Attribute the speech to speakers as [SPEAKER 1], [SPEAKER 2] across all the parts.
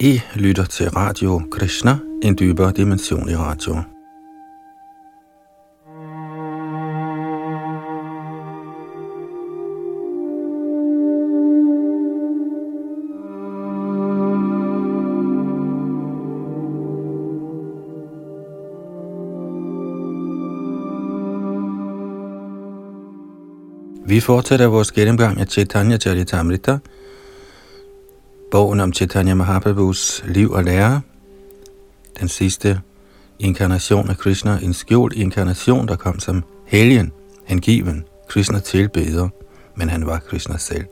[SPEAKER 1] I lytter til Radio Krishna, en dybere dimension i radio. Vi fortsætter vores gennemgang af Chaitanya Charitamrita, bogen om Chaitanya Mahaprabhus liv og lære, den sidste inkarnation af Krishna, en skjult inkarnation, der kom som helgen, hengiven, Krishna tilbeder, men han var Krishna selv.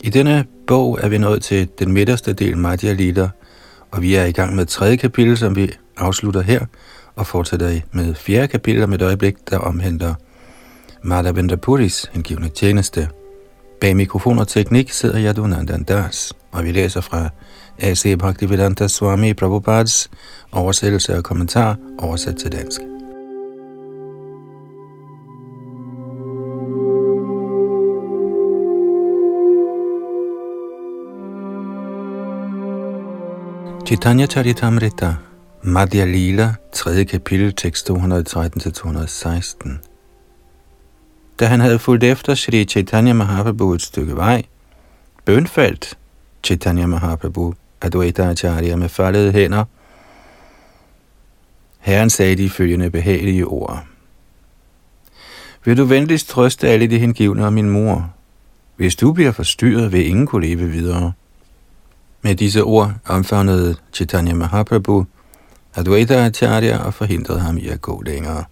[SPEAKER 1] I denne bog er vi nået til den midterste del, Madhya Lila, og vi er i gang med tredje kapitel, som vi afslutter her, og fortsætter med fjerde kapitel om et øjeblik, der omhandler Madhavendra Puris hengivende tjeneste. Bag mikrofon og teknik sidder Yadunandan Das, og vi læser fra A.C. Bhaktivedanta Swami Prabhupads oversættelse og kommentar oversat til dansk. Chaitanya Charitamrita, Madhya Lila, 3. kapitel, tekst 213-216. Da han havde fulgt efter Sri Chaitanya Mahaprabhu et stykke vej, bønfaldt Chaitanya Mahaprabhu Advaita Acharya med faldede hænder. Herren sagde de følgende behagelige ord. Vil du venligst trøste alle de hengivne og min mor? Hvis du bliver forstyrret, vil ingen kunne leve videre. Med disse ord omfavnede Chaitanya Mahaprabhu Advaita Acharya og forhindrede ham i at gå længere.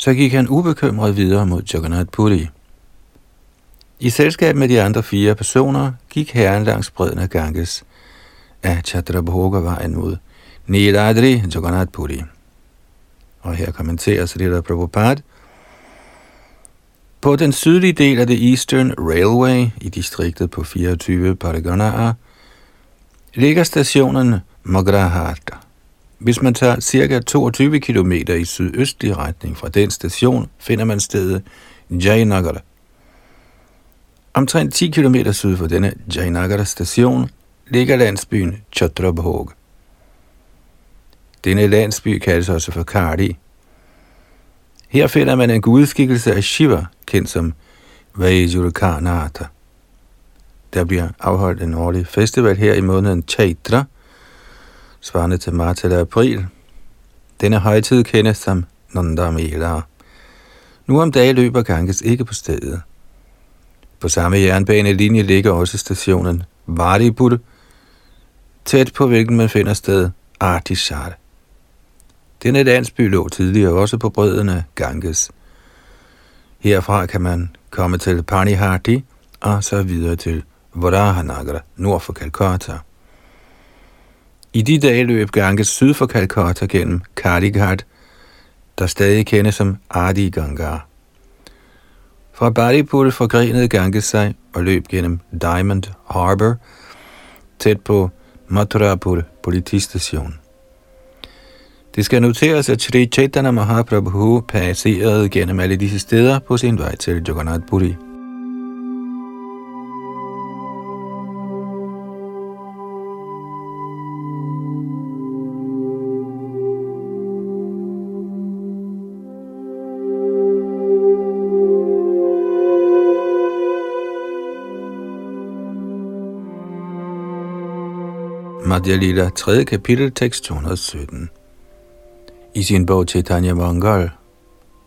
[SPEAKER 1] Så gik han ubekymret videre mod Jagannath Puri. I selskab med de andre fire personer gik herren langs bredden af Ganges af Chadrabhoga-vejen mod Niladri Jagannath Puri. Og her kommenterer Srila Prabhupada. På den sydlige del af det Eastern Railway i distriktet på 24 Paraganaer ligger stationen Magrahata. Hvis man tager ca. 22 km i sydøstlig retning fra den station, finder man stedet Jainagar. Omtrent 10 km syd for denne Jainagar station ligger landsbyen Chatrabhog. Denne landsby kaldes også for Kari. Her finder man en gudskikkelse af Shiva, kendt som Vajurkanata. Der bliver afholdt en årlig festival her i måneden Chaitra – svarende til marts eller april. Denne højtid kendes som Nandamela. Nu om dagen løber Ganges ikke på stedet. På samme jernbanelinje ligger også stationen Varipur, tæt på hvilken man finder sted Artishar. Denne landsby lå tidligere også på brøden Ganges. Herfra kan man komme til Panihati og så videre til Varahanagra nord for Calcutta. I de dage løb Ganges syd for Calcutta gennem Kardighat, der stadig kendes som Adi Ganga. Fra Badipur forgrenede Ganges sig og løb gennem Diamond Harbor, tæt på Mathurapur politistation. Det skal noteres, at Sri Chaitanya Mahaprabhu passerede gennem alle disse steder på sin vej til Jagannath Puri. Madhya Lila, 3. kapitel, tekst 217. I sin bog Chaitanya Mangal,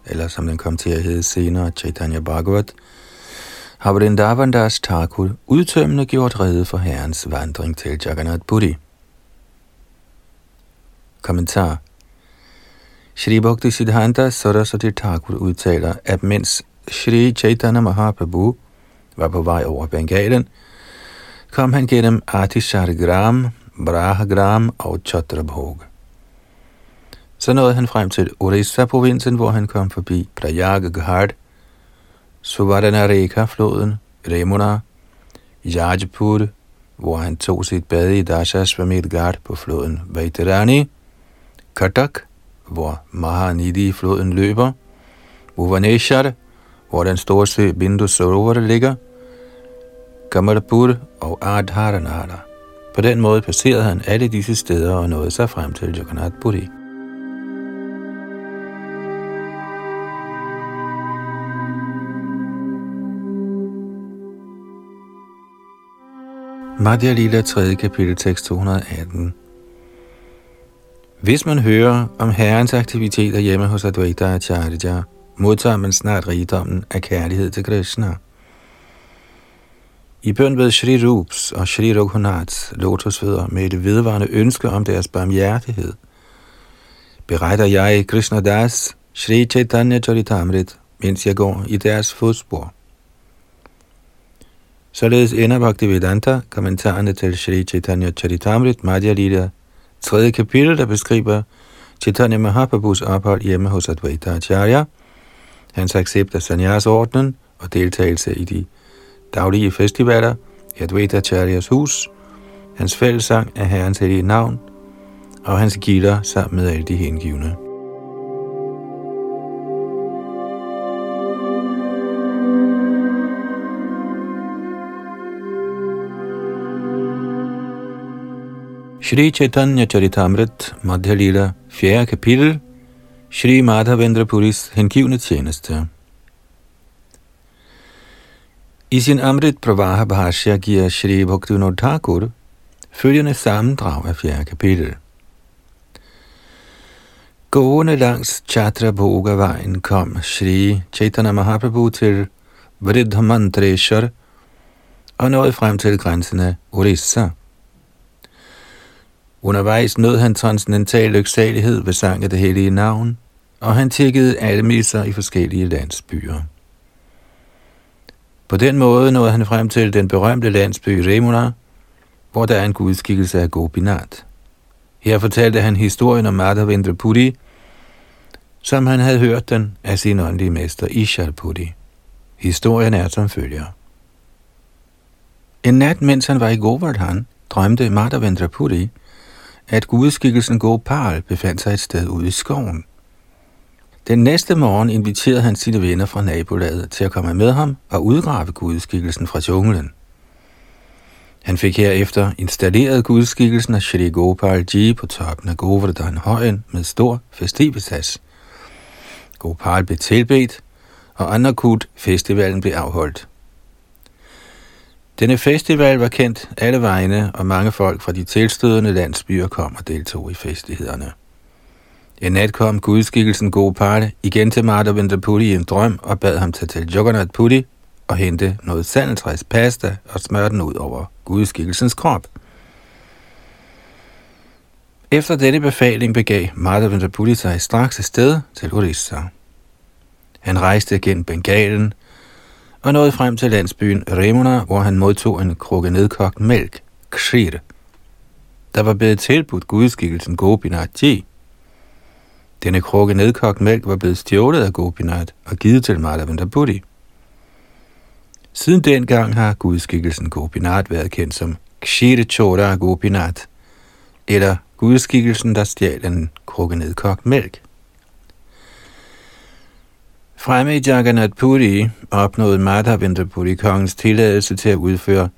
[SPEAKER 1] eller som den kom til at hedde senere, Chaitanya Bhagavat, har Vrindavan Das Thakur udtømmende gjort rede for herrens vandring til Jagannath Puri. Kommentar Shri Bhakti Siddhanta Saraswati Thakur udtaler, at mens Shri Chaitanya Mahaprabhu var på vej over Bengalen, kom han gennem Gram, Brahagram og Chatrabhog. Så nåede han frem til Orissa-provincen, hvor han kom forbi Prayag-Ghat, Suvarnareka-floden, Remuna, Jajpur, hvor han tog sit bad i Dashasvamit Ghat på floden Vaitarani, Katak, hvor Mahanidi-floden løber, Bhuvaneshwar, hvor den store sø Bindu Sarovar ligger, Kamarpur og Adharanara. På den måde passerede han alle disse steder og nåede sig frem til Jagannath Puri. Madhya Lila 3. kapitel tekst 218 Hvis man hører om Herrens aktiviteter hjemme hos Advaita Acharya, modtager man snart rigdommen af kærlighed til Krishna. I bøn ved Shri Rups og Shri Raghunaths lotusfødder med et vedvarende ønske om deres barmhjertighed, beretter jeg Krishna Das, Shri Chaitanya Charitamrit, mens jeg går i deres fodspor. Således ender Bhaktivedanta kommentarerne til Shri Chaitanya Charitamrit Madhya Lila, tredje kapitel, der beskriver Chaitanya Mahaprabhus ophold hjemme hos Advaita Acharya, hans accept af sanyas-ordnen og deltagelse i de daglige festivaler i Advaita Acharyas hus, hans fællesang af Herrens hellige navn og hans gilder sammen med alle de hengivne. Shri Chaitanya Charitamrit Madhya Lila, 4. kapitel, Shri Madhavendra Puris hengivne tjeneste. I sin Amrit Pravaha Bhashya giver Shri Bhaktivinoda Thakur følgende sammendrag af 4. kapitel. Gående langs Chatraboga-vejen kom Shri Chaitanya Mahaprabhu til Vridhamantreshwar og nåede frem til grænsen af Orissa – Undervejs nød han transcendental lyksalighed ved sang af det hellige navn, og han tækkede almisser i forskellige landsbyer. På den måde nåede han frem til den berømte landsby Remuna, hvor der er en gudskikkelse af Gopinath. Her fortalte han historien om Madhavendra Puri, som han havde hørt den af sin åndelige mester Ishal Puri. Historien er som følger. En nat, mens han var i Govardhan, drømte Madhavendra Puri, at gudskikkelsen Gopal befandt sig et sted ude i skoven. Den næste morgen inviterede han sine venner fra nabolaget til at komme med ham og udgrave gudskikkelsen fra junglen. Han fik herefter installeret gudskikkelsen af Shri Gopal Ji på toppen af Govardhan højen med stor festivitas. Gopal blev tilbedt, og Annakut festivalen blev afholdt. Denne festival var kendt alle vegne, og mange folk fra de tilstødende landsbyer kom og deltog i festlighederne. En nat kom gudskikkelsen Gopal igen til Madhavendra Puri i en drøm og bad ham tage til Jagannath Puri og hente noget sandeltræs pasta og smøre den ud over gudskikkelsens krop. Efter denne befaling begav Madhavendra Puri sig straks afsted til Orissa. Han rejste gennem Bengalen, og nåede frem til landsbyen Remuna, hvor han modtog en krukke nedkogt mælk, kshir. Der var blevet tilbudt gudskikkelsen Gopinath denne krukke nedkogt mælk var blevet stjålet af Gopinath og givet til Madhavendra Siden dengang har gudskikkelsen Gopinath været kendt som Kshire Chora Gopinath, eller gudskikkelsen, der stjal en krukke nedkogt mælk. Fremme i Jagannath Puri opnåede Madhavendra Puri kongens tilladelse til at udføre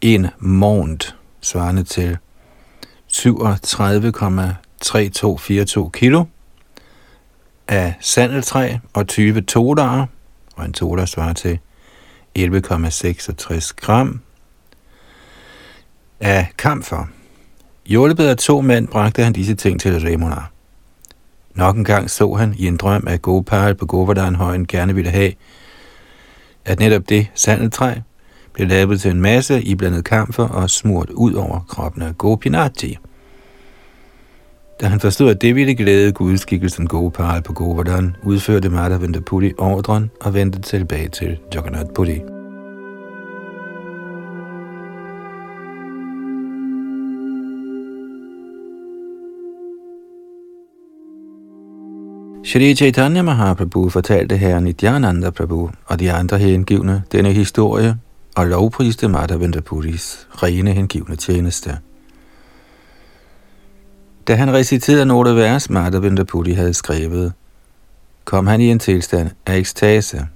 [SPEAKER 1] en måned, svarende til 37,3242 kilo af sandeltræ og 20 todarer, og en todar svarer til 11,66 gram af kamfer. Hjulpet af to mænd bragte han disse ting til Remunar. Nok en gang så han i en drøm, at Gopal på Govardhan-højen gerne ville have, at netop det sandeltræ blev lavet til en masse iblandet kamfer og smurt ud over kroppen af Gopinathi. Da han forstod, at det ville glæde gudskikkelsen Gopal på Govardhan, udførte Madhavendra Puri ordren og vendte tilbage til Jagannath Puri. Shri Chaitanya Mahaprabhu fortalte herren Nityananda Prabhu og de andre hengivne denne historie og lovpriste Madhavendra Puris rene hengivne tjeneste. Da han reciterede nogle vers, Madhavendra Puri havde skrevet, kom han i en tilstand af ekstase.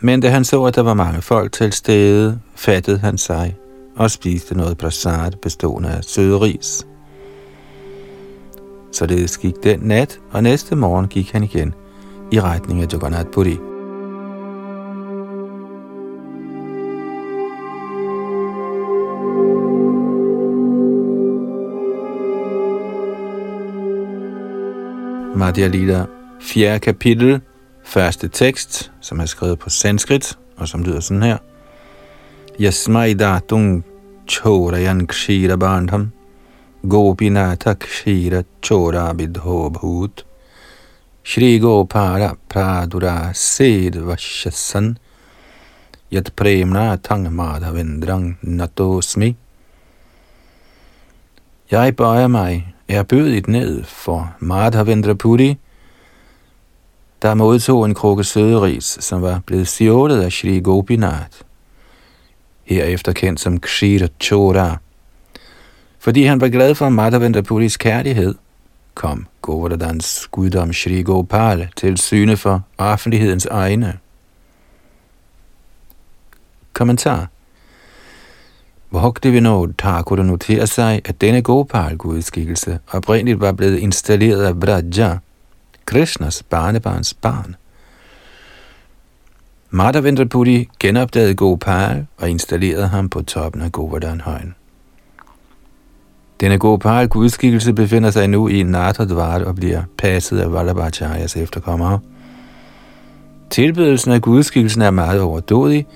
[SPEAKER 1] Men da han så, at der var mange folk til stede, fattede han sig og spiste noget prasad bestående af søde ris. Således gik den nat, og næste morgen gik han igen i retning af Jagannath Puri. Madhya Lila, 4. kapitel, første tekst, som er skrevet på sanskrit, og som lyder sådan her. Yasmai datung chorayan kshira bandham. Gopinatha kshira chora bidho bhut Shri Gopara pradura sed vashasan yat premna tang madhavendrang natosmi. Jeg bøjer mig er bødigt ned for Madhavendra Puri, der modtog en krukke søderis, som var blevet stjålet af Shri Gopinath, herefter kendt som Kshira Chora. Fordi han var glad for Madhavendra Puris kærlighed, kom Govardhans guddom Shri Gopal til syne for offentlighedens egne. Kommentar Bhaktivinoda Thakur noterer sig, at denne Gopal-gudskikkelse oprindeligt var blevet installeret af Vraja, Krishnas barnebarns barn. Madhavendra Puri genopdagede Gopal og installerede ham på toppen af Govardhan-højen. Denne Gopal gudskikkelse befinder sig nu i Natadvar og bliver passet af Vallabhacharyas efterkommere. Tilbedelsen af gudskikkelsen er meget overdådig,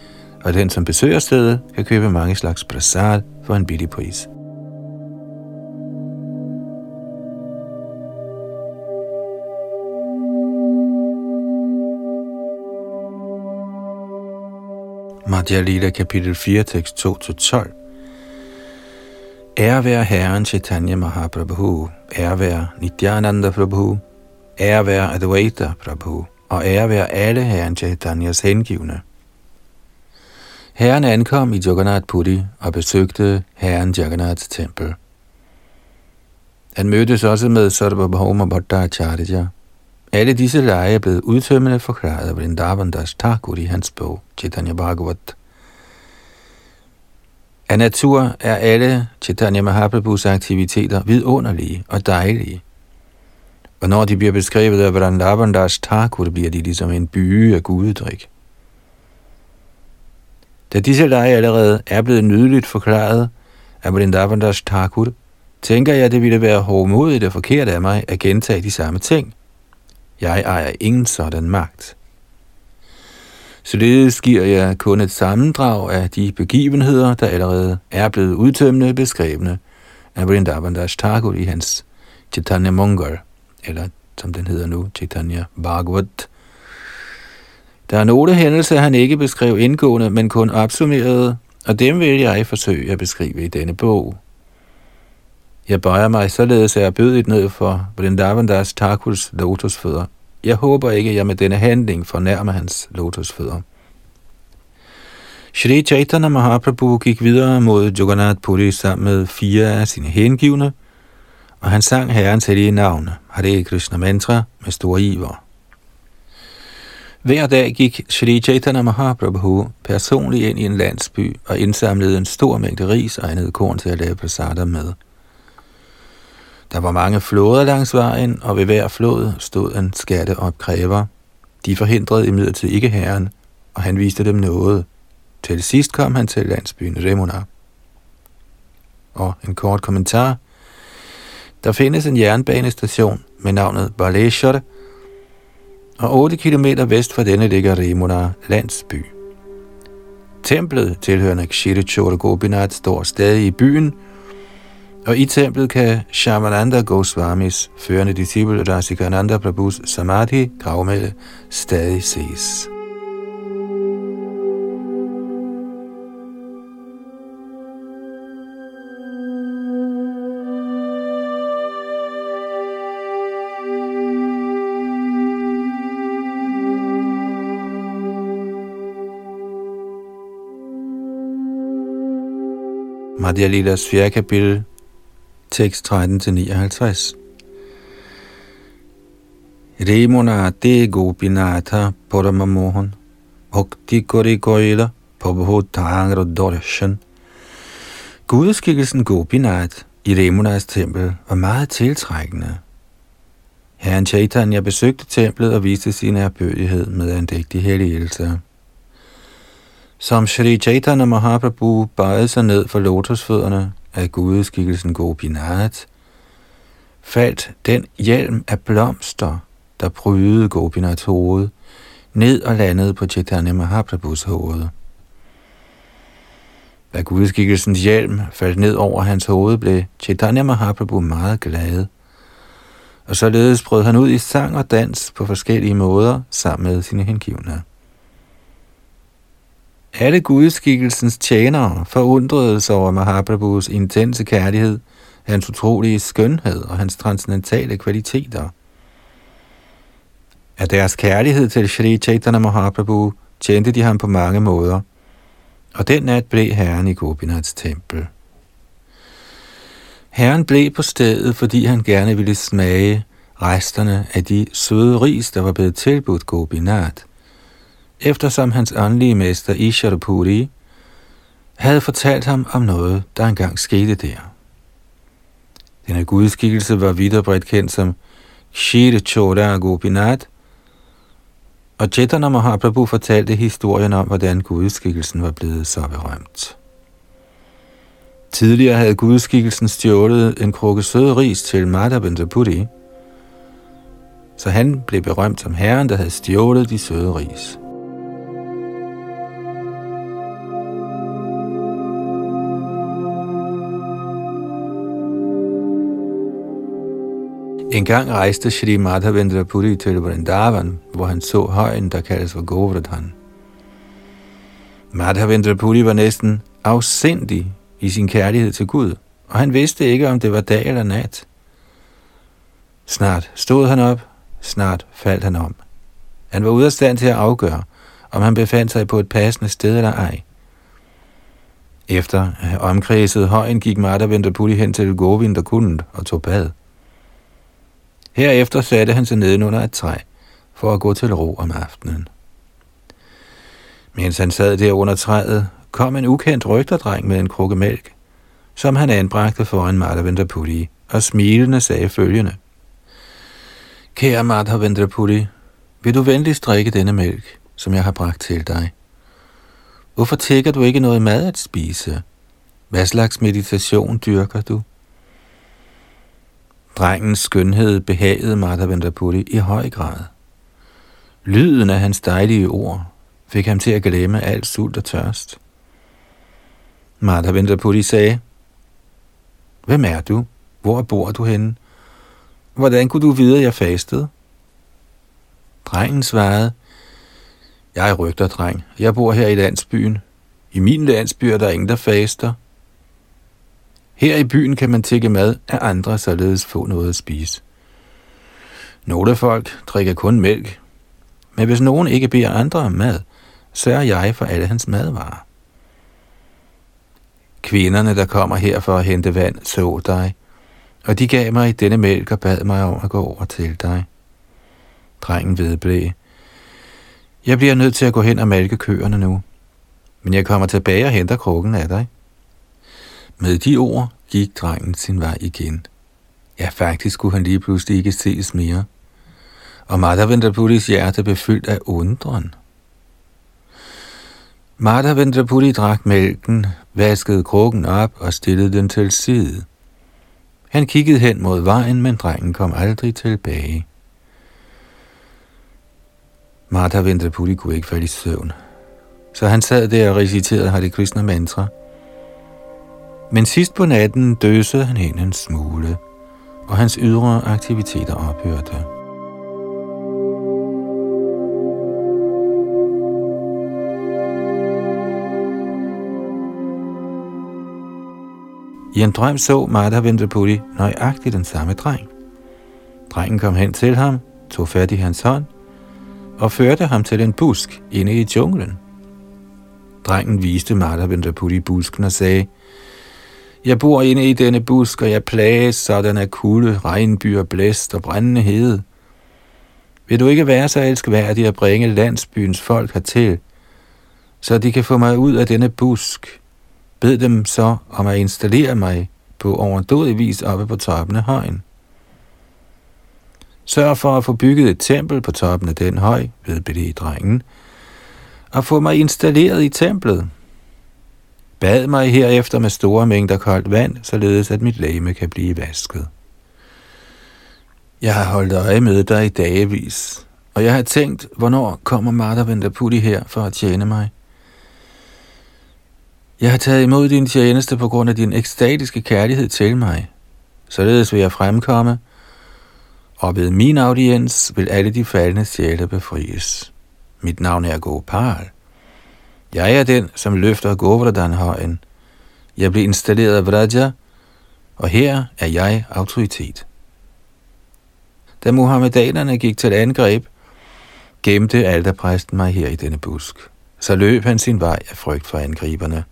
[SPEAKER 1] og den, som besøger stedet, kan købe mange slags prasad for en billig pris. Madhya Lila kapitel 4, tekst 2-12. Ære være Herren Chaitanya Mahaprabhu, ære være Nityananda Prabhu, ære være Advaita Prabhu, og ære være alle Herren Chaitanyas hengivne. Herren ankom i Jagannath Puri og besøgte Herren Jagannaths tempel. Han mødtes også med Sarvabhauma Bhattacharya. Alle disse lege er blevet udtømmende forklaret af Vrindavan Das Thakur i hans bog, Chaitanya Bhagavat. Af natur er alle Chaitanya Mahaprabhus aktiviteter vidunderlige og dejlige. Og når de bliver beskrevet af Vrindavan Das Thakur, bliver de ligesom en by af gudedrik. Da disse lege allerede er blevet nydeligt forklaret af Vrindavandas Thakur, tænker jeg, at det ville være hårdmodigt og forkert af mig at gentage de samme ting. Jeg ejer ingen sådan magt. Således giver jeg kun et sammendrag af de begivenheder, der allerede er blevet udtømmende beskrevne af Vrindavandas Thakur i hans Chaitanya Mongal, eller som den hedder nu, Chaitanya Bhagavat, der er nogle hændelser, han ikke beskrev indgående, men kun opsummerede, og dem vil jeg forsøge at beskrive i denne bog. Jeg bøjer mig således, at jeg bødigt ned for Vrindavandas Thakurs lotusfødder. Jeg håber ikke, at jeg med denne handling fornærmer hans lotusfødder. Shri Chaitanya Mahaprabhu gik videre mod Jagannath Puri sammen med fire af sine hengivne, og han sang herrens hellige navn, Hare Krishna mantra, med stor iver. Hver dag gik Shri Chaitanya Mahaprabhu personligt ind i en landsby og indsamlede en stor mængde ris og andet korn til at lave prasader med. Der var mange floder langs vejen, og ved hver flod stod en skatteopkræver. De forhindrede imidlertid ikke herren, og han viste dem noget. Til sidst kom han til landsbyen Remuna. Og en kort kommentar. Der findes en jernbanestation med navnet Baleshwar, og 8 km vest for denne ligger Rimuna landsby. Templet tilhørende Kshirichora Gopinath står stadig i byen, og i templet kan Shamananda Goswamis førende disciple Rasikananda Prabhus Samadhi gravmælde stadig ses. Radia Lilas 4. kapitel, tekst 13-59. Remona de Gopinatha Paramamohan Bhakti Kori Koila Prabhu dorshan. Darshan Gudeskikkelsen Gopinath i Remunas tempel var meget tiltrækkende. Herren Chaitanya besøgte templet og viste sin erbødighed med andægtig helligelse. Som Shri Chaitanya Mahaprabhu bøjede sig ned for lotusfødderne af gudeskikkelsen Gopinath, faldt den hjelm af blomster, der prydede Gopinaths hoved, ned og landede på Chaitanya Mahaprabhus hoved. Da gudeskikkelsens hjelm faldt ned over hans hoved, blev Chaitanya Mahaprabhu meget glad. Og således brød han ud i sang og dans på forskellige måder sammen med sine hengivne. Alle gudskikkelsens tjenere forundrede sig over Mahaprabhus intense kærlighed, hans utrolige skønhed og hans transcendentale kvaliteter. Af deres kærlighed til Sri Chaitanya Mahaprabhu tjente de ham på mange måder – og den nat blev herren i Gopinaths tempel. Herren blev på stedet, fordi han gerne ville smage resterne af de søde ris, der var blevet tilbudt Gopinath, eftersom hans åndelige mester Isharapuri havde fortalt ham om noget, der engang skete der. Denne gudskikkelse var vidt bredt kendt som Kshire Chora Gopinath, og Chaitanya Mahaprabhu fortalte historien om, hvordan gudskikkelsen var blevet så berømt. Tidligere havde gudskikkelsen stjålet en krukke søde ris til Madhavendra så han blev berømt som herren, der havde stjålet de søde ris. En gang rejste Shri Madhavendra Puri til Vrindavan, hvor han så højen, der kaldes for Govardhan. Madhavendra Puri var næsten afsindig i sin kærlighed til Gud, og han vidste ikke, om det var dag eller nat. Snart stod han op, snart faldt han om. Han var ude af stand til at afgøre, om han befandt sig på et passende sted eller ej. Efter at have omkredset højen gik Madhavendra Puri hen til Govinda Kund og tog bad. Herefter satte han sig nedenunder et træ for at gå til ro om aftenen. Mens han sad der under træet, kom en ukendt rygterdreng med en krukke mælk, som han anbragte foran Madhavendra og smilende sagde følgende. Kære Madhavendra vil du venligst drikke denne mælk, som jeg har bragt til dig? Hvorfor tækker du ikke noget mad at spise? Hvad slags meditation dyrker du? Drengens skønhed behagede Madhavendra i høj grad. Lyden af hans dejlige ord fik ham til at glemme alt sult og tørst. Madhavendra sagde, Hvem er du? Hvor bor du henne? Hvordan kunne du vide, at jeg fastede? Drengen svarede, Jeg er rygterdreng. Jeg bor her i landsbyen. I min landsby er der ingen, der faster. Her i byen kan man tække mad af andre, således få noget at spise. Nogle folk drikker kun mælk, men hvis nogen ikke beder andre om mad, sørger jeg for alle hans madvarer. Kvinderne, der kommer her for at hente vand, så dig, og de gav mig denne mælk og bad mig om at gå over til dig. Drengen vedblev. Jeg bliver nødt til at gå hen og malke køerne nu, men jeg kommer tilbage og henter krukken af dig. Med de ord gik drengen sin vej igen. Ja, faktisk kunne han lige pludselig ikke ses mere. Og Madhavendrapuris hjerte befyldt af undren. Madhavendra drak mælken, vaskede krukken op og stillede den til side. Han kiggede hen mod vejen, men drengen kom aldrig tilbage. Madhavendra kunne ikke falde i søvn, så han sad der og reciterede Hare Krishna mantra – men sidst på natten døsede han hen en smule, og hans ydre aktiviteter ophørte. I en drøm så Martha Puri nøjagtigt den samme dreng. Drengen kom hen til ham, tog fat i hans hånd og førte ham til en busk inde i junglen. Drengen viste Martha Puri busken og sagde, jeg bor inde i denne busk, og jeg plages sådan af kulde, regnbyer, blæst og brændende hede. Vil du ikke være så elskværdig at bringe landsbyens folk hertil, så de kan få mig ud af denne busk? bed dem så om at installere mig på overdådig vis oppe på toppen af højen. Sørg for at få bygget et tempel på toppen af den høj, vedbede drengen, og få mig installeret i templet. Bad mig herefter med store mængder koldt vand, således at mit læme kan blive vasket. Jeg har holdt øje med dig i dagevis, og jeg har tænkt, hvornår kommer Martha Vendaputti her for at tjene mig. Jeg har taget imod din tjeneste på grund af din ekstatiske kærlighed til mig. Således vil jeg fremkomme, og ved min audiens vil alle de faldende sjæle befries. Mit navn er Gopal. Jeg er den, som løfter Govardhan-højen. Jeg blev installeret af Vraja, og her er jeg autoritet. Da muhammedanerne gik til angreb, gemte alterpræsten mig her i denne busk. Så løb han sin vej af frygt for angriberne.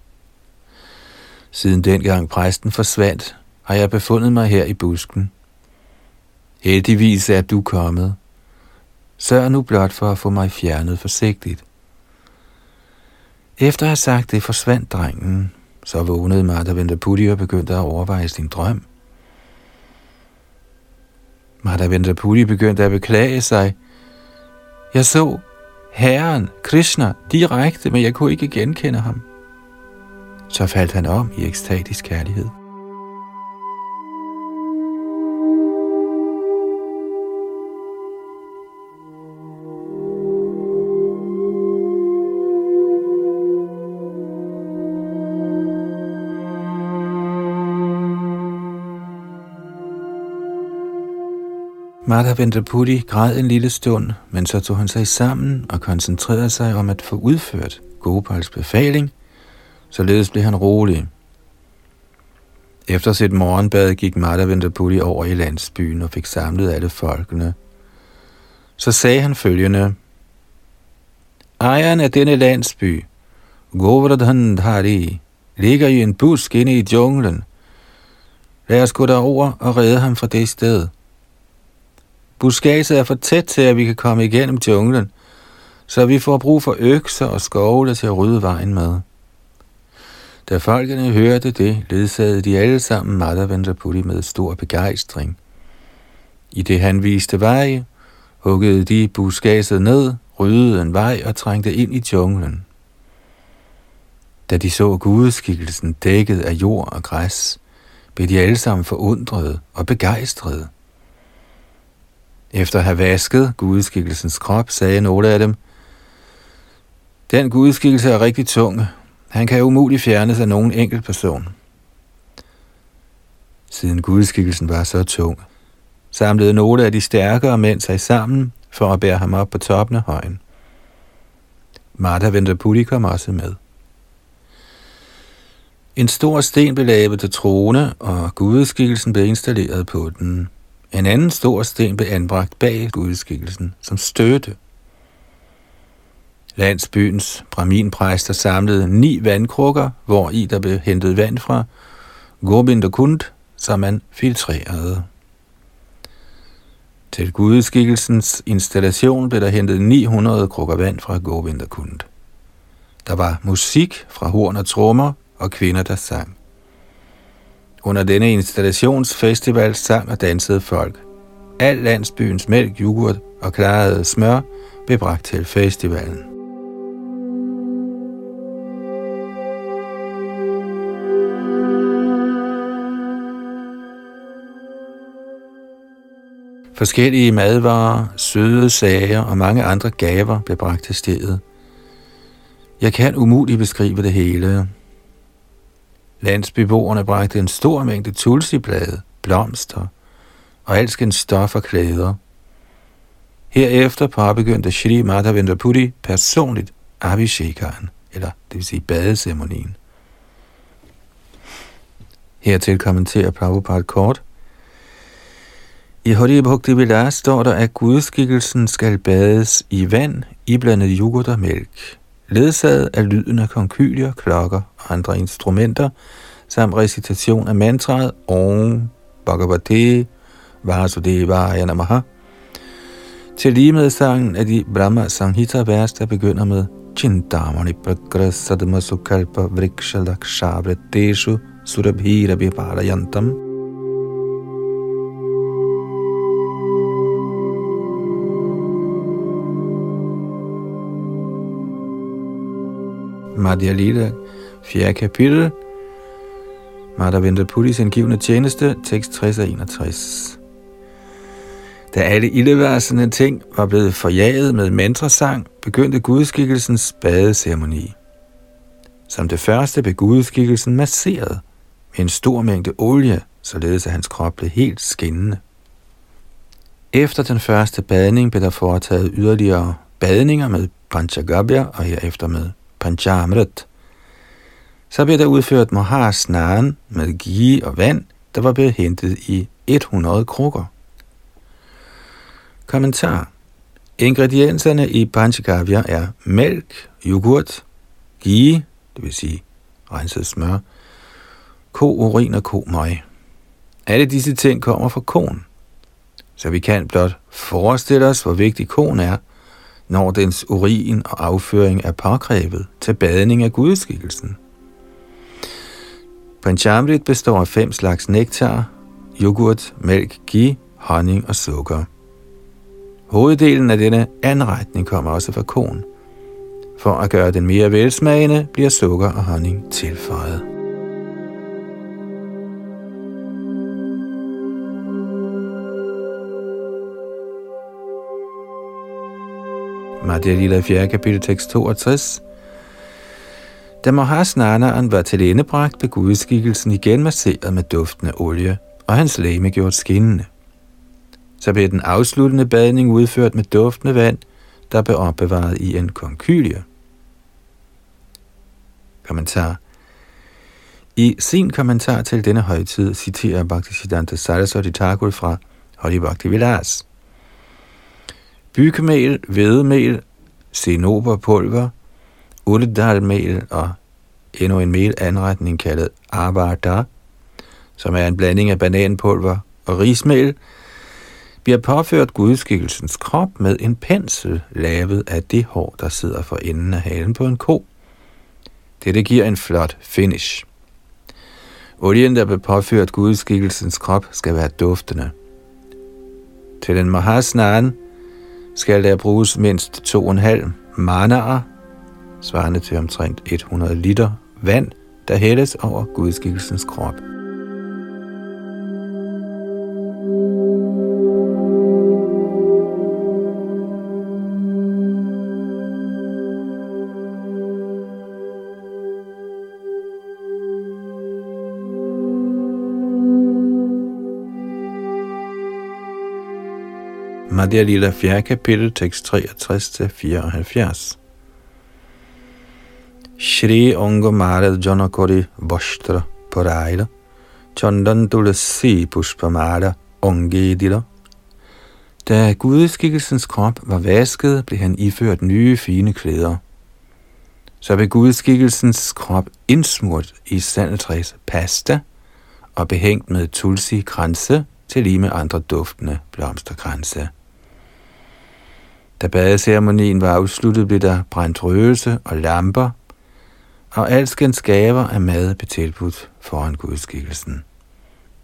[SPEAKER 1] Siden dengang præsten forsvandt, har jeg befundet mig her i busken. Heldigvis er du kommet. Sørg nu blot for at få mig fjernet forsigtigt. Efter at have sagt det, forsvandt drengen. Så vågnede Martha Vendaputti og begyndte at overveje sin drøm. Martha Vendaputti begyndte at beklage sig. Jeg så Herren, Krishna, direkte, men jeg kunne ikke genkende ham. Så faldt han om i ekstatisk kærlighed. Madhav Vendapudi græd en lille stund, men så tog han sig sammen og koncentrerede sig om at få udført Gopals befaling, således blev han rolig. Efter sit morgenbad gik Madhav Vendapudi over i landsbyen og fik samlet alle folkene. Så sagde han følgende, Ejeren af denne landsby, Govardhan Dhari, ligger i en busk inde i junglen. Lad os gå derover og redde ham fra det sted. Buskaget er for tæt til, at vi kan komme igennem junglen, så vi får brug for økser og skovle til at rydde vejen med. Da folkene hørte det, ledsagede de alle sammen Mother med stor begejstring. I det han viste vej, huggede de buskaget ned, ryddede en vej og trængte ind i junglen. Da de så gudeskikkelsen dækket af jord og græs, blev de alle sammen forundrede og begejstrede. Efter at have vasket gudskikkelsens krop, sagde nogle af dem, den gudskikkelse er rigtig tung. Han kan umuligt fjernes af nogen enkelt person. Siden gudskikkelsen var så tung, samlede nogle af de stærkere mænd sig sammen for at bære ham op på toppen af højen. Martha Vendrapudi kom også med. En stor sten blev lavet til trone, og gudskikkelsen blev installeret på den. En anden stor sten blev anbragt bag gudskikkelsen som støtte. Landsbyens braminpræster samlede ni vandkrukker, hvor i der blev hentet vand fra Gobind Kund, som man filtrerede. Til gudskikkelsens installation blev der hentet 900 krukker vand fra Govinda Kund. Der var musik fra horn og trommer og kvinder, der sang. Under denne installationsfestival sang og dansede folk. Al landsbyens mælk, yoghurt og klarede smør blev bragt til festivalen. Forskellige madvarer, søde sager og mange andre gaver blev bragt til stedet. Jeg kan umuligt beskrive det hele, Landsbeboerne bragte en stor mængde tulsiblade, blomster og alskens stof og klæder. Herefter påbegyndte Shri Madhavendra Puri personligt Abhishekaren, eller det vil sige badeceremonien. Hertil kommenterer Prabhupada kort. I Hari Bhakti Vilas står der, at gudskikkelsen skal bades i vand, iblandet yoghurt og mælk ledsaget af lyden af konkylier, klokker og andre instrumenter, samt recitation af mantraet Om Bhagavate Vasudevaya Namaha, til lige med sangen af de Brahma Sanghita vers, der begynder med Chintamani prakrasadma sukalpa vrikshalakshavareteshu surabhira viparayantam. Madhya Lila, 4. kapitel, Madhavendra Puris angivende tjeneste, tekst 60 og 61. Da alle ildeværsende ting var blevet forjaget med mantrasang, begyndte gudskikkelsens badeceremoni. Som det første blev gudskikkelsen masseret med en stor mængde olie, således at hans krop blev helt skinnende. Efter den første badning blev der foretaget yderligere badninger med Panchagabya og herefter med Panchamrit. Så blev der udført Mahasnan med ghee og vand, der var blevet hentet i 100 krukker. Kommentar. Ingredienserne i panchakavya er mælk, yoghurt, ghee, det vil sige renset smør, ko-urin og ko-møg. Alle disse ting kommer fra konen. Så vi kan blot forestille os, hvor vigtig konen er, når dens urin og afføring er påkrævet til badning af gudskikkelsen. Panchamrit består af fem slags nektar, yoghurt, mælk, ghee, honning og sukker. Hoveddelen af denne anretning kommer også fra konen. For at gøre den mere velsmagende, bliver sukker og honning tilføjet. Madhya Lila 4. kapitel tekst 62. Da Mahasnanaen var til endebragt, blev gudskikkelsen igen masseret med duftende olie, og hans læme gjort skinnende. Så blev den afsluttende badning udført med duftende vand, der blev opbevaret i en konkylie. Kommentar I sin kommentar til denne højtid citerer Bhaktisiddhanta Saraswati Thakur fra Hari Bhakti Vilas. Byggemel, hvedemel, senoberpulver, uldalmel og endnu en melanretning kaldet avada, som er en blanding af bananpulver og rismel, bliver påført gudskikkelsens krop med en pensel lavet af det hår, der sidder for enden af halen på en ko. Dette giver en flot finish. Olien, der bliver påført gudskikkelsens krop, skal være duftende. Til den mahasnan skal der bruges mindst 2,5 manaer, svarende til omtrent 100 liter vand, der hældes over gudskikkelsens krop. Madhya Lila 4. kapitel, tekst 63-74. Shri Ongo Marad Janakori Bashtra Paraila Chandan Tulasi Pushpamara Ongedila Da gudskikkelsens krop var vasket, blev han iført nye fine klæder. Så blev gudskikkelsens krop indsmurt i sandeltræs pasta og behængt med tulsi kranse til lige med andre duftende blomsterkranse. Da badeceremonien var afsluttet, blev der brændt røgelse og lamper, og alskens gaver af mad blev tilbudt foran gudskikkelsen.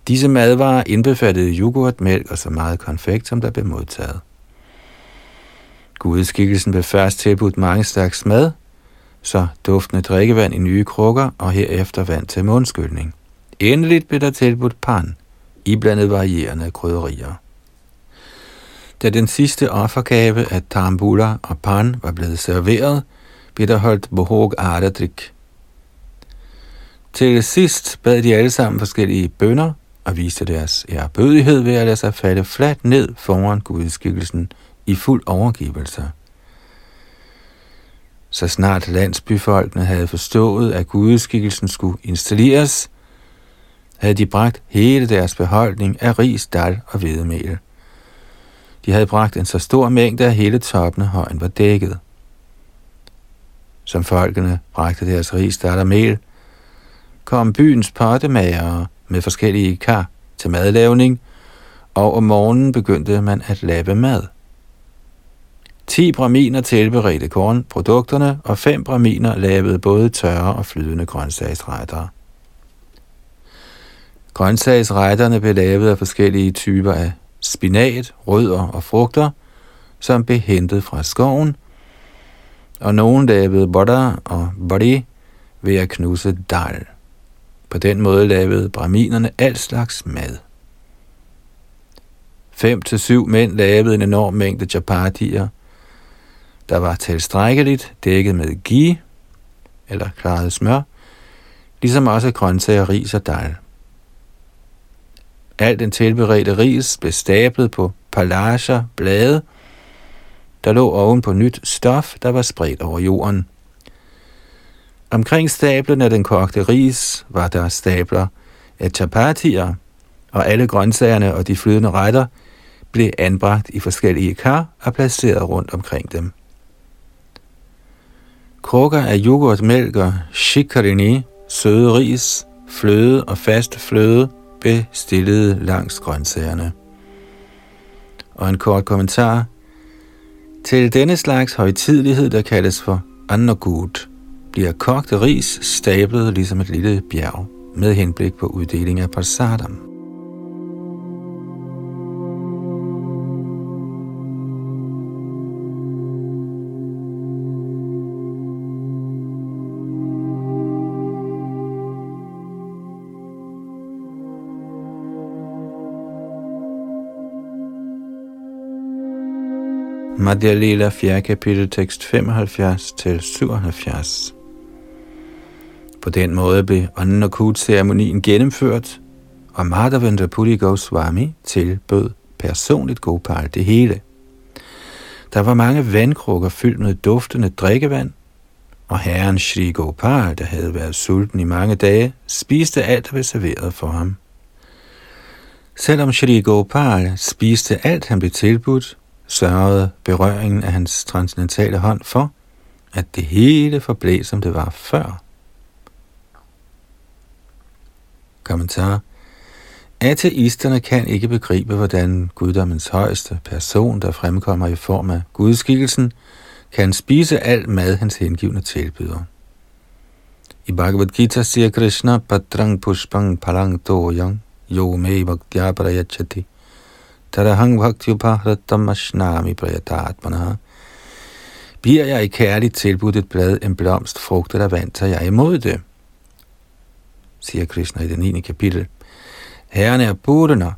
[SPEAKER 1] Disse madvarer indbefattede yoghurt, mælk og så meget konfekt, som der blev modtaget. Gudskikkelsen blev først tilbudt mange slags mad, så duftende drikkevand i nye krukker og herefter vand til mundskyldning. Endeligt blev der tilbudt pan, iblandet varierende krydderier. Da den sidste offergave af tambula og pan var blevet serveret, blev der holdt bohog ardadrik. Til sidst bad de alle sammen forskellige bønder og viste deres ærbødighed ved at lade sig falde fladt ned foran gudskikkelsen i fuld overgivelse. Så snart landsbyfolkene havde forstået, at gudskikkelsen skulle installeres, havde de bragt hele deres beholdning af ris, dal og hvedemel. De havde bragt en så stor mængde at hele toppen af højen var dækket. Som folkene bragte deres ris, dal og mel, kom byens pottemager med forskellige kar til madlavning, og om morgenen begyndte man at lave mad. 10 braminer tilberedte kornprodukterne, og 5 braminer lavede både tørre og flydende grøntsagsretter. Grøntsagsretterne blev lavet af forskellige typer af spinat, rødder og frugter, som blev hentet fra skoven, og nogen lavede butter og body ved at knuse dal. På den måde lavede braminerne al slags mad. Fem til syv mænd lavede en enorm mængde chapatier, der var tilstrækkeligt dækket med ghee, eller klaret smør, ligesom også grøntsager, ris og dal. Al den tilberedte ris blev stablet på palager, blade, der lå oven på nyt stof, der var spredt over jorden. Omkring stablen af den kogte ris var der stabler af chapatier, og alle grøntsagerne og de flydende retter blev anbragt i forskellige kar og placeret rundt omkring dem. Krukker af yoghurt, mælk og shikarini, søde ris, fløde og fast fløde bestillede langs grøntsagerne. Og en kort kommentar. Til denne slags højtidlighed, der kaldes for annogud, bliver kogt ris stablet ligesom et lille bjerg med henblik på uddeling af prasadam. Madhya Lila 4. kapitel tekst 75 til 77. På den måde blev Annakut-ceremonien gennemført, og Madhavendra Puri Goswami tilbød personligt Gopal det hele. Der var mange vandkrukker fyldt med duftende drikkevand, og herren Shri Gopal, der havde været sulten i mange dage, spiste alt, der blev serveret for ham. Selvom Shri Gopal spiste alt, han blev tilbudt, sørgede berøringen af hans transcendentale hånd for, at det hele forblev, som det var før. Kommentar. Ateisterne kan ikke begribe, hvordan guddommens højeste person, der fremkommer i form af gudskikkelsen, kan spise al mad, hans hengivne tilbyder. I Bhagavad Gita siger Krishna, Patrang Pushpang Palang Doyang, Yo Me Bhaktya Prayachati. Tadahang Bhakti Upahratam Ashnami Prayatatmana. Bliver jeg i kærligt tilbudt et blad, en blomst, frugt eller vand, tager jeg imod det, siger Krishna i det 9. kapitel. Herren er Purana,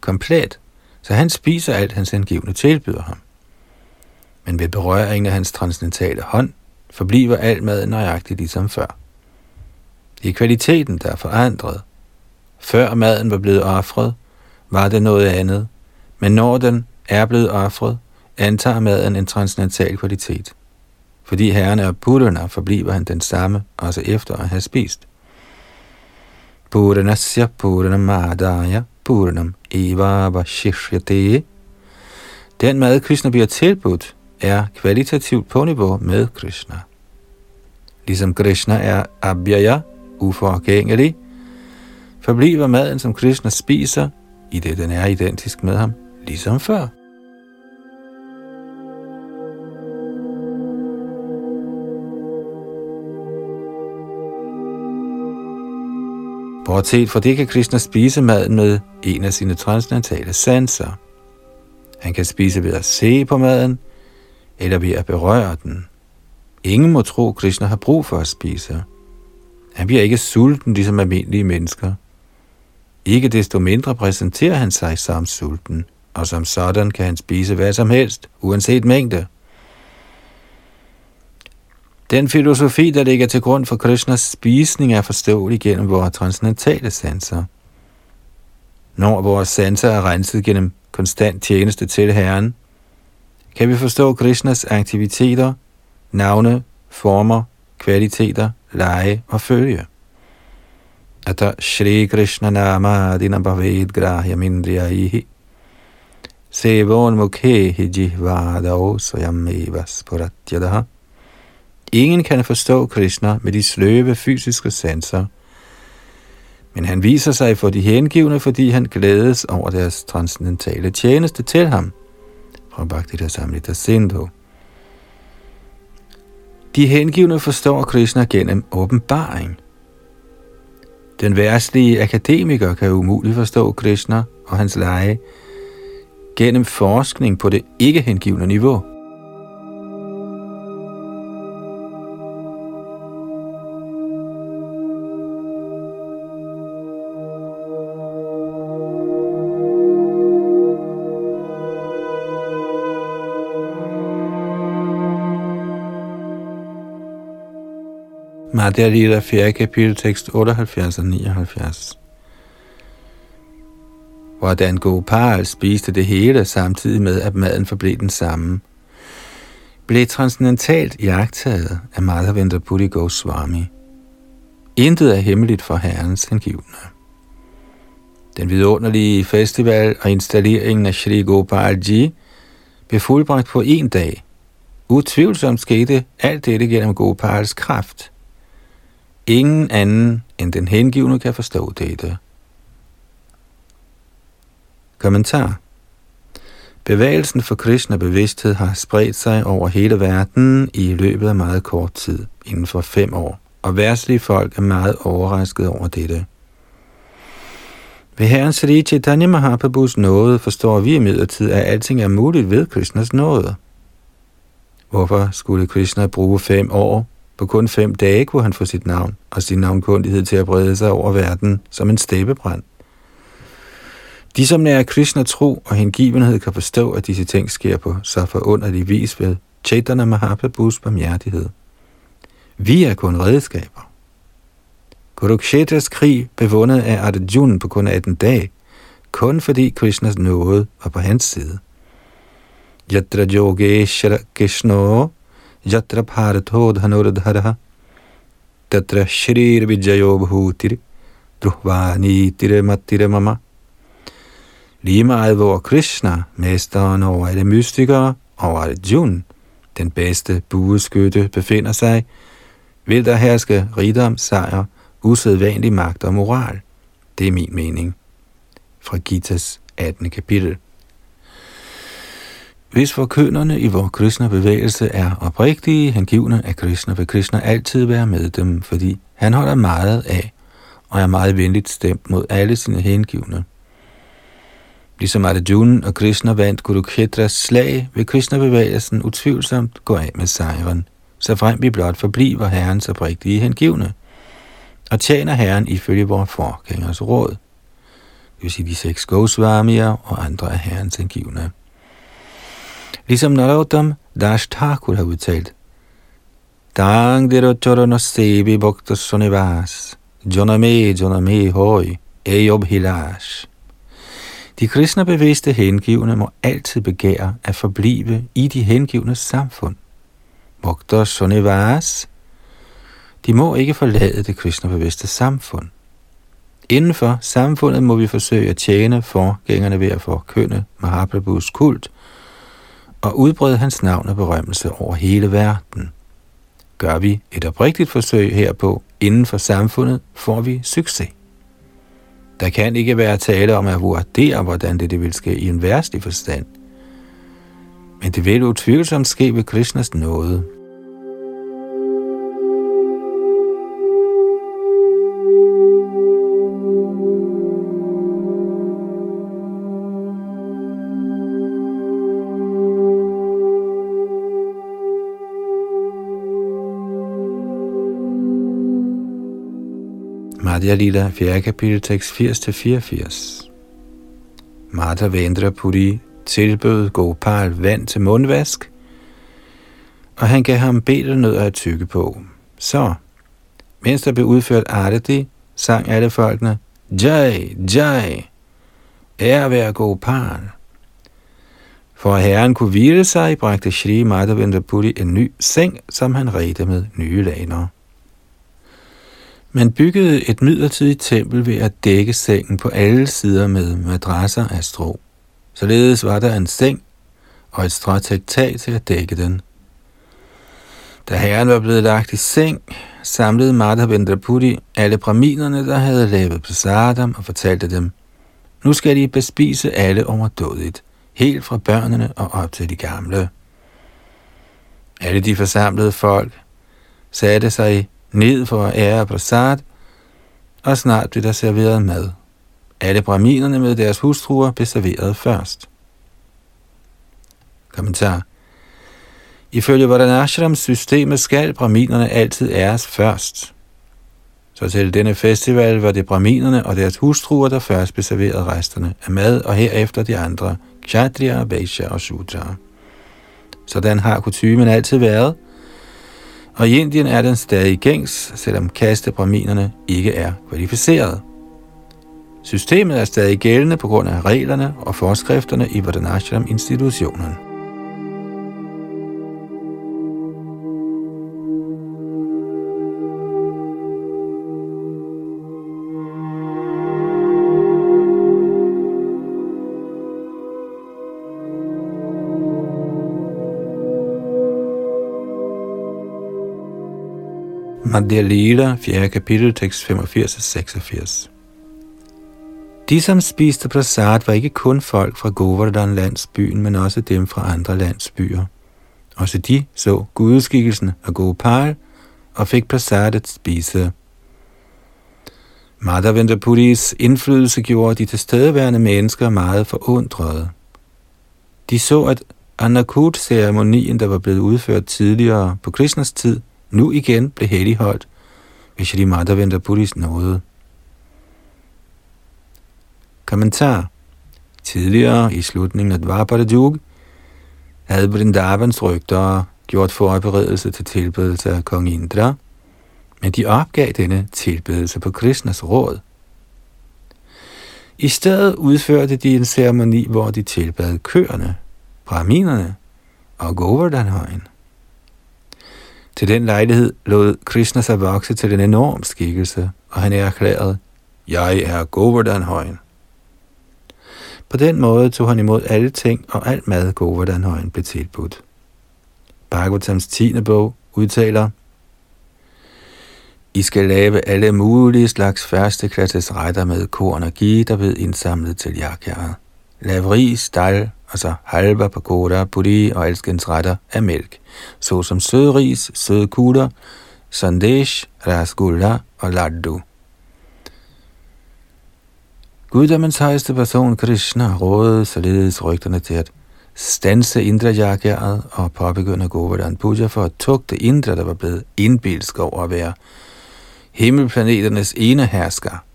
[SPEAKER 1] komplet, så han spiser alt, hans hengivne tilbyder ham. Men ved berøringen af hans transcendentale hånd, forbliver alt mad nøjagtigt ligesom før. Det er kvaliteten, der er forandret. Før maden var blevet offret, var det noget andet, men når den er blevet offret, antager maden en transcendental kvalitet. Fordi herren er Purana, forbliver han den samme, også efter at have spist. Puranasya Puranam Adaya Puranam Eva Vashishyate. Den mad, Krishna bliver tilbudt, er kvalitativt på niveau med Krishna. Ligesom Krishna er abhyaya, uforgængelig, forbliver maden, som Krishna spiser, i det den er identisk med ham, ligesom før. Bortset fra det kan Krishna spise maden med en af sine transcendentale sanser. Han kan spise ved at se på maden, eller ved at berøre den. Ingen må tro, at Krishna har brug for at spise. Han bliver ikke sulten, ligesom almindelige mennesker. Ikke desto mindre præsenterer han sig som sulten, og som sådan kan han spise hvad som helst, uanset mængde. Den filosofi, der ligger til grund for Krishnas spisning, er forståelig gennem vores transcendentale sanser. Når vores sanser er renset gennem konstant tjeneste til Herren, kan vi forstå Krishnas aktiviteter, navne, former, kvaliteter, lege og følge. Ata Shri Krishna Nama Adina Bhavid Grahyamindriyaihi Sevon Mukhehi Jihvadao Swayameva Spuratyadaha Ingen kan forstå Krishna med de sløve fysiske sanser, men han viser sig for de hengivne, fordi han glædes over deres transcendentale tjeneste til ham. fra Bhakti Samrita Sindhu. De hengivne forstår Krishna gennem åbenbaring. Den værtslige akademiker kan umuligt forstå Krishna og hans lege gennem forskning på det ikke hengivne niveau. Madhya Lila 4. kapitel, tekst 78 og 79. Hvordan Gopal spiste det hele samtidig med, at maden forblev den samme, blev transcendentalt jagtaget af Madhavendra Puri Goswami. Intet er hemmeligt for herrens hengivne. Den vidunderlige festival og installeringen af Shri Gopalji blev fuldbragt på en dag. Utvivlsomt skete alt dette gennem Gopals kraft – Ingen anden end den hengivne kan forstå dette. Kommentar Bevægelsen for Krishna bevidsthed har spredt sig over hele verden i løbet af meget kort tid, inden for fem år, og værtslige folk er meget overrasket over dette. Ved Herren Sri Chaitanya Mahaprabhus nåde forstår vi imidlertid, at alting er muligt ved Krishnas nåde. Hvorfor skulle Krishna bruge fem år på kun fem dage kunne han få sit navn og sin navnkundighed til at brede sig over verden som en steppebrand. De, som nærer Krishna tro og hengivenhed, kan forstå, at disse ting sker på så forunderlig vis ved Chaitanya Mahaprabhus barmhjertighed. Vi er kun redskaber. Kurukshetras krig blev vundet af Arjuna på kun 18 dage, kun fordi Krishnas nåde var på hans side. Yatra Yogeshara kishno Jatra bharatho dhanurdharah tatra shrir vijayo bhutir druhvani tiramatir mama. Lige meget hvor Krishna, mesteren over alle mystikere, og Arjun, den bedste bueskytte, befinder sig, vil der herske rigdom, sejr, usædvanlig magt og moral. Det er min mening. Fra Gitas 18. kapitel. Hvis forkynderne i vores Krishna-bevægelse er oprigtige hengivne af Krishna, vil Krishna altid være med dem, fordi han holder meget af og er meget venligt stemt mod alle sine hengivne. Ligesom Arjuna og Krishna vandt Kurukhetras slag, vil Krishna-bevægelsen utvivlsomt gå af med sejren, så frem vi blot forbliver herrens oprigtige hengivne, og tjener herren ifølge vores forgængers råd, det vil sige de seks Goswamier og andre af herrens hengivne. Ligesom Narottam Dash Thakur har udtalt. Dang dero chorano sebi bhakta sonivas, joname joname hoi, eyob hilash. De kristne bevidste hengivne må altid begære at forblive i de hengivne samfund. Bhakta sonivas. De må ikke forlade det kristne bevidste samfund. Inden for samfundet må vi forsøge at tjene forgængerne ved at forkynde Mahaprabhus kult – og udbrede hans navn og berømmelse over hele verden. Gør vi et oprigtigt forsøg herpå inden for samfundet, får vi succes. Der kan ikke være tale om at vurdere, hvordan det, det vil ske i en værstlig forstand. Men det vil utvivlsomt ske ved Krishnas nåde. Radia Lila, 4. kapitel, tekst 80-84. Mata Vendra Puri tilbød Gopal vand til mundvask, og han gav ham betelnødder at tykke på. Så, mens der blev udført Arati, sang alle folkene, Jai, Jai, ære være Gopal. For at herren kunne hvile sig, bragte Shri Madhavendra Puri en ny seng, som han redte med nye laner. Man byggede et midlertidigt tempel ved at dække sengen på alle sider med madrasser af strå. Således var der en seng og et stråtægt tag til at dække den. Da herren var blevet lagt i seng, samlede Martha Puri alle braminerne, der havde lavet prasadam, og fortalte dem, nu skal de bespise alle overdådigt. helt fra børnene og op til de gamle. Alle de forsamlede folk satte sig ned for at ære prasad, og snart blev der serveret mad. Alle braminerne med deres hustruer blev serveret først. Kommentar. Ifølge Vardanashrams systemet skal braminerne altid æres først. Så til denne festival var det braminerne og deres hustruer, der først blev serveret resterne af mad, og herefter de andre, kshatriya, vaishya og shudra. Sådan har kutumen altid været, og i Indien er den stadig gængs, selvom kastebraminerne ikke er kvalificeret. Systemet er stadig gældende på grund af reglerne og forskrifterne i Vardanashram-institutionen. Madhya Lila, 4. kapitel, tekst 85-86. De, som spiste prasad, var ikke kun folk fra Govardhan landsbyen, men også dem fra andre landsbyer. Også de så gudskikkelsen af Gopal og fik prasad at spise. Madhavendapuris indflydelse gjorde de tilstedeværende mennesker meget forundrede. De så, at Annakut-ceremonien, der var blevet udført tidligere på Krishnas tid, nu igen blev helligholdt ved Shri Madhavendra Puris nåde. Kommentar Tidligere i slutningen af Dvapara havde Brindavans rygter gjort forberedelse til tilbedelse af kong Indra, men de opgav denne tilbedelse på Krishnas råd. I stedet udførte de en ceremoni, hvor de tilbad køerne, brahminerne og Govardhanhøjen. Til den lejlighed lod Krishna sig vokse til den enorm skikkelse, og han erklærede, Jeg er Govardhanhøjen. På den måde tog han imod alle ting, og alt mad Govardhanhøjen blev tilbudt. Bhagavatams 10. bog udtaler, I skal lave alle mulige slags førsteklasses retter med korn og ghee, der ved indsamlet til jakjaret. Lav ris, dal, altså halva, pakoda, puri og alskens retter af mælk, såsom sødris, sødkutter, sandesh, rasgulla og laddu. Guddommens højeste person, Krishna, rådede således rygterne til at stanse Indra Yagyaet og påbegynde Govardhan Puja for at tugte Indra, der var blevet indbilsk over at være himmelplaneternes ene hersker.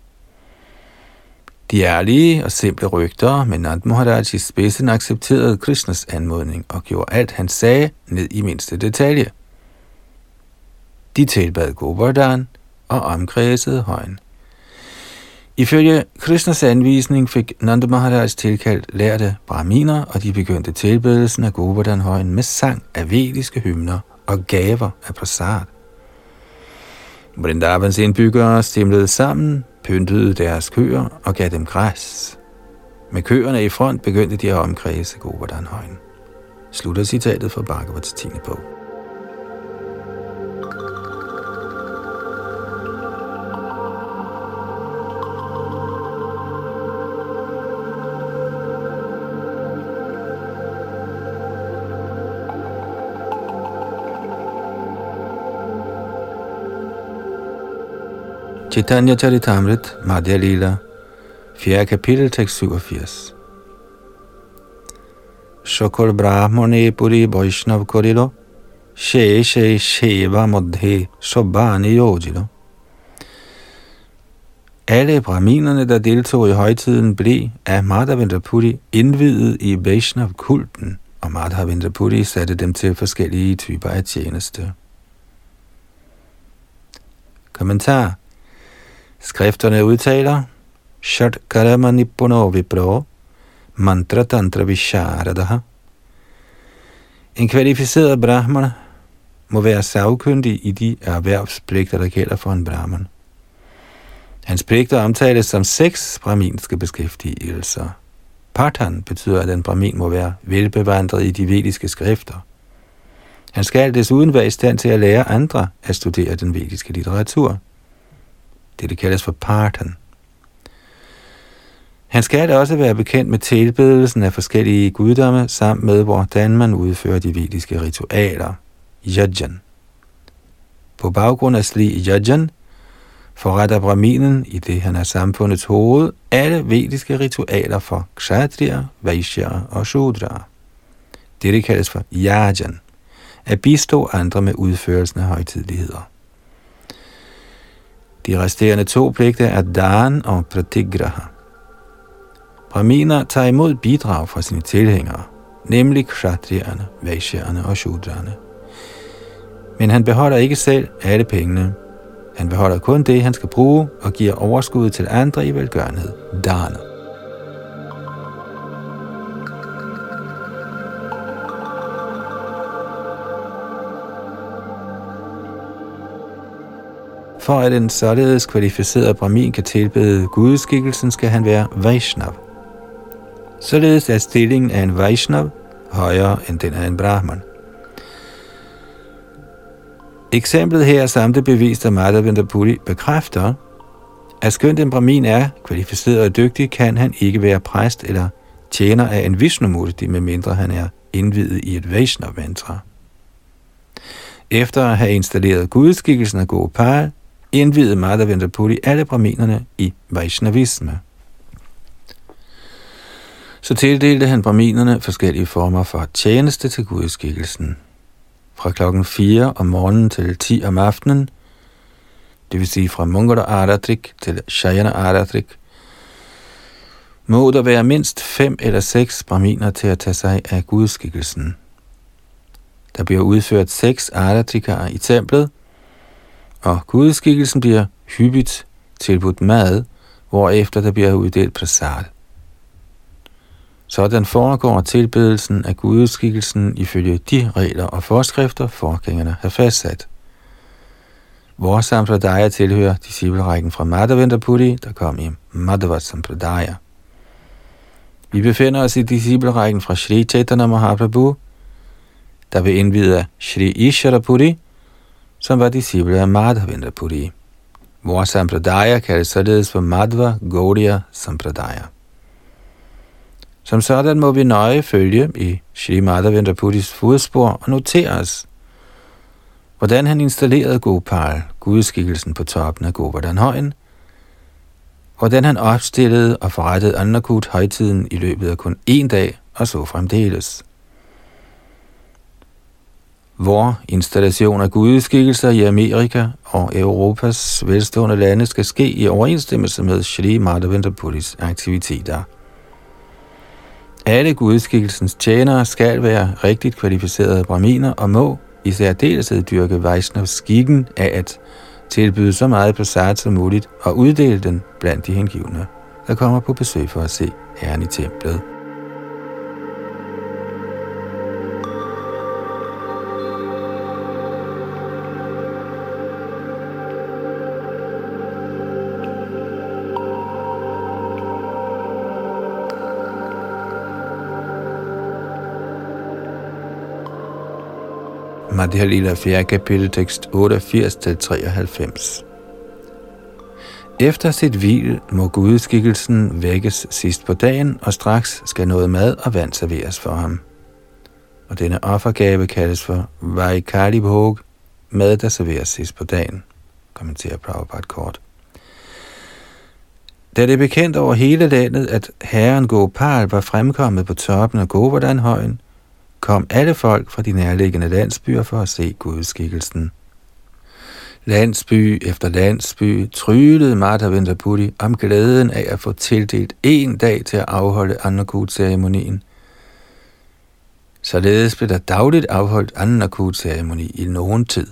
[SPEAKER 1] De ærlige og simple rygter, men Nand Maharaj i spidsen accepterede Krishnas anmodning og gjorde alt, han sagde, ned i mindste detalje. De tilbad Govardhan og omkredsede højen. Ifølge Krishnas anvisning fik Nanda Maharaj tilkaldt lærte brahminer, og de begyndte tilbedelsen af Govardhan-højen med sang af vediske hymner og gaver af prasad. Vrindavans indbyggere stemlede sammen, pyntede deres køer og gav dem græs. Med køerne i front begyndte de at omkredse Govardhan-højen. Slutter citatet fra Bhagavats 10. bog. Chaitanya Charitamrit, Madhya Lila, 4. kapitel, tekst 87. Shokol Brahmane Puri Vaishnav Korilo, She She Sheva Modhe Shobani Yojilo. Alle brahminerne, der deltog i højtiden, blev af Madhavendra Puri indvidet i Vaishnav-kulten, og Madhavendra Puri satte dem til forskellige typer af tjeneste. Kommentar Skrifterne udtaler, Shat karama nippuno vipro, mantra tantra visharadaha. En kvalificeret brahman må være savkyndig i de erhvervspligter, der gælder for en brahman. Hans pligter omtales som seks brahminske beskæftigelser. Patan betyder, at en brahmin må være velbevandret i de vediske skrifter. Han skal desuden være i stand til at lære andre at studere den vediske litteratur. Det, der kaldes for parten. Han skal da også være bekendt med tilbedelsen af forskellige guddomme, samt med hvordan man udfører de vediske ritualer, yajan. På baggrund af sli yajan forretter Brahminen, i det han er samfundets hoved, alle vediske ritualer for kshatriya, vaishya og shudra. Dette kaldes for yajan, at bistå andre med udførelsen af højtidligheder. De resterende to pligter er dan og pratigraha. Brahminer tager imod bidrag fra sine tilhængere, nemlig kshatriyerne, vaishyerne og shudrane. Men han beholder ikke selv alle pengene. Han beholder kun det, han skal bruge, og giver overskud til andre i velgørenhed, dana. For at en således kvalificeret brahmin kan tilbede gudskikkelsen, skal han være Vaishnav. Således er stillingen af en Vaishnav højere end den af en Brahman. Eksemplet her samt det bevis, at Madhavendra Puri bekræfter, at skønt en brahmin er kvalificeret og dygtig, kan han ikke være præst eller tjener af en Vishnumurti, medmindre han er indvidet i et Vaishnav-mantra. Efter at have installeret gudskikkelsen af Gopal, indvidede Madhavendra Puri alle brahminerne i Vaishnavisme. Så tildelte han brahminerne forskellige former for tjeneste til gudskikkelsen. Fra klokken 4 om morgenen til 10 om aftenen, det vil sige fra Mungara Aratrik til Shayana Aratrik, må der være mindst fem eller seks brahminer til at tage sig af gudskikkelsen. Der bliver udført seks aratrikaer i templet, og gudskikkelsen bliver hyppigt tilbudt mad, hvorefter der bliver uddelt prasad. Sådan foregår tilbedelsen af gudskikkelsen ifølge de regler og forskrifter, forgængerne har fastsat. Vores sampradaya tilhører disciplerækken fra Madhavendra der kom i Madhava Sampradaya. Vi befinder os i disciplerækken fra Sri Chaitanya Mahaprabhu, der vil indvide Sri Isharapuri som var disciple af Madhavendra Puri. Vores sampradaya kaldes således for Madhva Gaudiya Sampradaya. Som sådan må vi nøje følge i Shri Madhavendra Puris fodspor og notere os, hvordan han installerede Gopal, gudskikkelsen på toppen af Govardhan-højen, hvordan han opstillede og forrettede Annakut højtiden i løbet af kun én dag og så fremdeles. Vor installation af gudeskikkelser i Amerika og Europas velstående lande skal ske i overensstemmelse med Shri Madhavendrapuris aktiviteter – alle gudeskikkelsens tjenere skal være rigtigt kvalificerede braminer og må i særdeleshed dyrke Vaishnavs skikken af at tilbyde så meget prasad som muligt og uddele den blandt de hengivne, der kommer på besøg for at se herren i templet. Madhya Lila 4. kapitel, tekst 88-93. Efter sit hvil må gudskikkelsen vækkes sidst på dagen, og straks skal noget mad og vand serveres for ham. Og denne offergave kaldes for Vaikali Bhog, mad der serveres sidst på dagen, kommenterer Prabhupada kort. Da det er bekendt over hele landet, at herren Gopal var fremkommet på toppen af Govardhan-højen, kom alle folk fra de nærliggende landsbyer for at se gudskikkelsen. Landsby efter landsby tryllede Martha Vendrapudi om glæden af at få tildelt en dag til at afholde Annakut-ceremonien. Således blev der dagligt afholdt Annakut-ceremoni i nogen tid.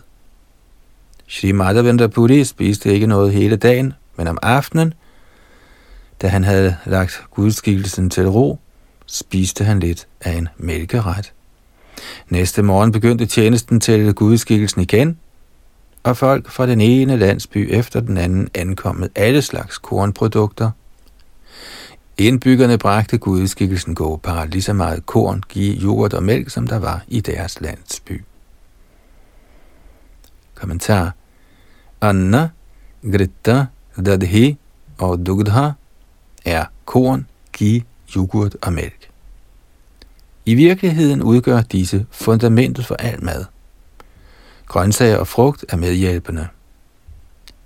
[SPEAKER 1] Shri Madhavendra Puri spiste ikke noget hele dagen, men om aftenen, da han havde lagt gudskikkelsen til ro, spiste han lidt af en mælkeret. Næste morgen begyndte tjenesten til gudskikkelsen igen, og folk fra den ene landsby efter den anden ankom med alle slags kornprodukter. Indbyggerne bragte gudskikkelsen Gopal lige så meget korn, give jord og mælk, som der var i deres landsby. Kommentar Anna, Gritta, Dadhi og Dugdha er korn, ghee, yoghurt og mælk. I virkeligheden udgør disse fundamentet for al mad. Grøntsager og frugt er medhjælpende.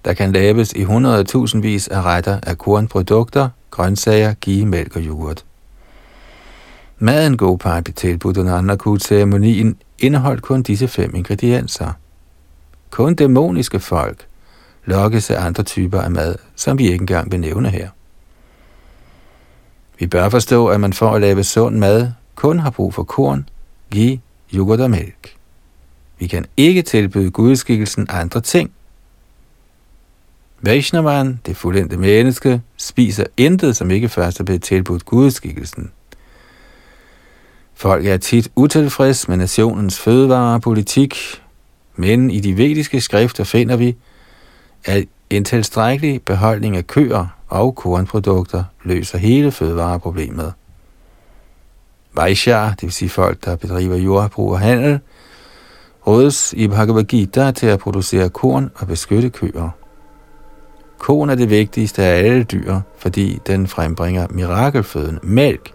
[SPEAKER 1] Der kan laves i hundredtusindvis af retter af kornprodukter, grøntsager, ghee, mælk og yoghurt. Maden Gopal blev tilbudt under Annakut-ceremonien indeholdt kun disse fem ingredienser. Kun dæmoniske folk lokkes af andre typer af mad, som vi ikke engang vil nævne her. Vi bør forstå, at man for at lave sund mad kun har brug for korn, ghee, yoghurt og mælk. Vi kan ikke tilbyde gudskikkelsen andre ting. Vaishnavan, det fuldendte menneske, spiser intet, som ikke først er blevet tilbudt gudskikkelsen. Folk er tit utilfreds med nationens fødevarepolitik, men i de vediske skrifter finder vi, at en tilstrækkelig beholdning af køer og kornprodukter løser hele fødevareproblemet. Vaishya, det vil sige folk, der bedriver jordbrug og handel, rådes i Bhagavad Gita til at producere korn og beskytte køer. Korn er det vigtigste af alle dyr, fordi den frembringer mirakelføden mælk,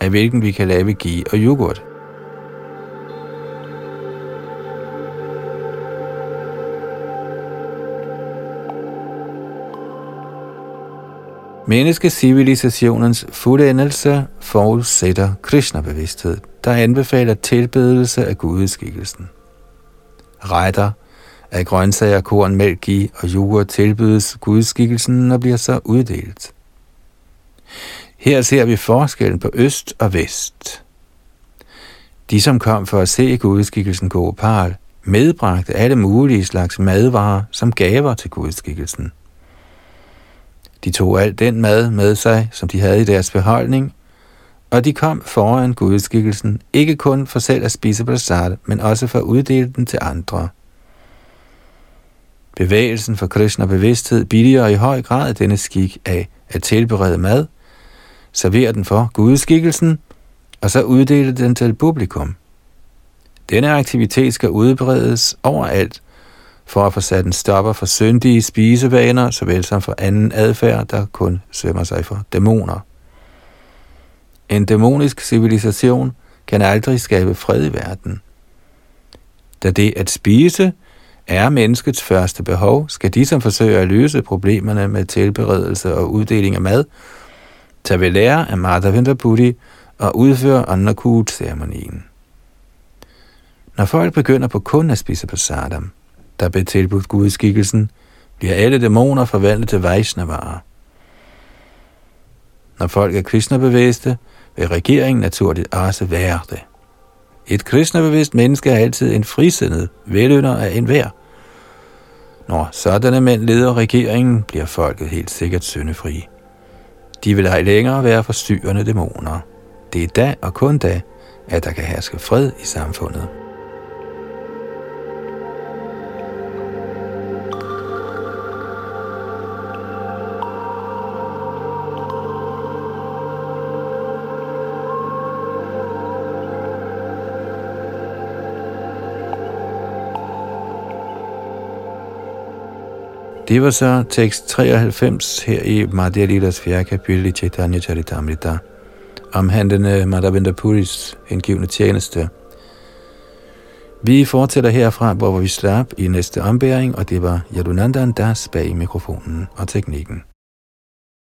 [SPEAKER 1] af hvilken vi kan lave ghee og yoghurt. Menneskecivilisationens fuldendelse forudsætter Krishna-bevidsthed, der anbefaler tilbedelse af gudeskikkelsen. Retter af grøntsager, korn, mælk, gi og yoghurt tilbydes gudskikkelsen og bliver så uddelt. Her ser vi forskellen på øst og vest. De, som kom for at se gudskikkelsen Gopal, medbragte alle mulige slags madvarer som gaver til gudskikkelsen. De tog alt den mad med sig, som de havde i deres beholdning, og de kom foran gudskikkelsen, ikke kun for selv at spise prasad, men også for at uddele den til andre. Bevægelsen for Krishna bevidsthed billiger i høj grad denne skik af at tilberede mad – servere den for gudskikkelsen, og så uddele den til publikum. Denne aktivitet skal udbredes overalt, for at få sat en stopper for syndige spisevaner, såvel som for anden adfærd, der kun svømmer sig for dæmoner. En dæmonisk civilisation kan aldrig skabe fred i verden. Da det at spise er menneskets første behov, skal de, som forsøger at løse problemerne med tilberedelse og uddeling af mad, tage ved lære af Madhavendra Buddhi og udføre Annakut-ceremonien. Når folk begynder på kun at spise på prasadam, der blev tilbudt gudskikkelsen, bliver alle dæmoner forvandlet til Vaishnavarer. Når folk er kristnebevidste, vil regeringen naturligt også være det. Et kristnebevidst menneske er altid en frisindet, velønder af enhver. Når sådanne mænd leder regeringen, bliver folket helt sikkert syndefri. De vil ej længere være forstyrrende dæmoner. Det er da og kun da, at der kan herske fred i samfundet. Det var så tekst 93 her i Madhya Lilas 4. kapitel i Chaitanya Charitamrita, omhandlende øh, Madhavendra Puris hengivne tjeneste. Vi fortsætter herfra, hvor vi slap i næste ombæring, og det var Yadunandan Das bag mikrofonen og teknikken.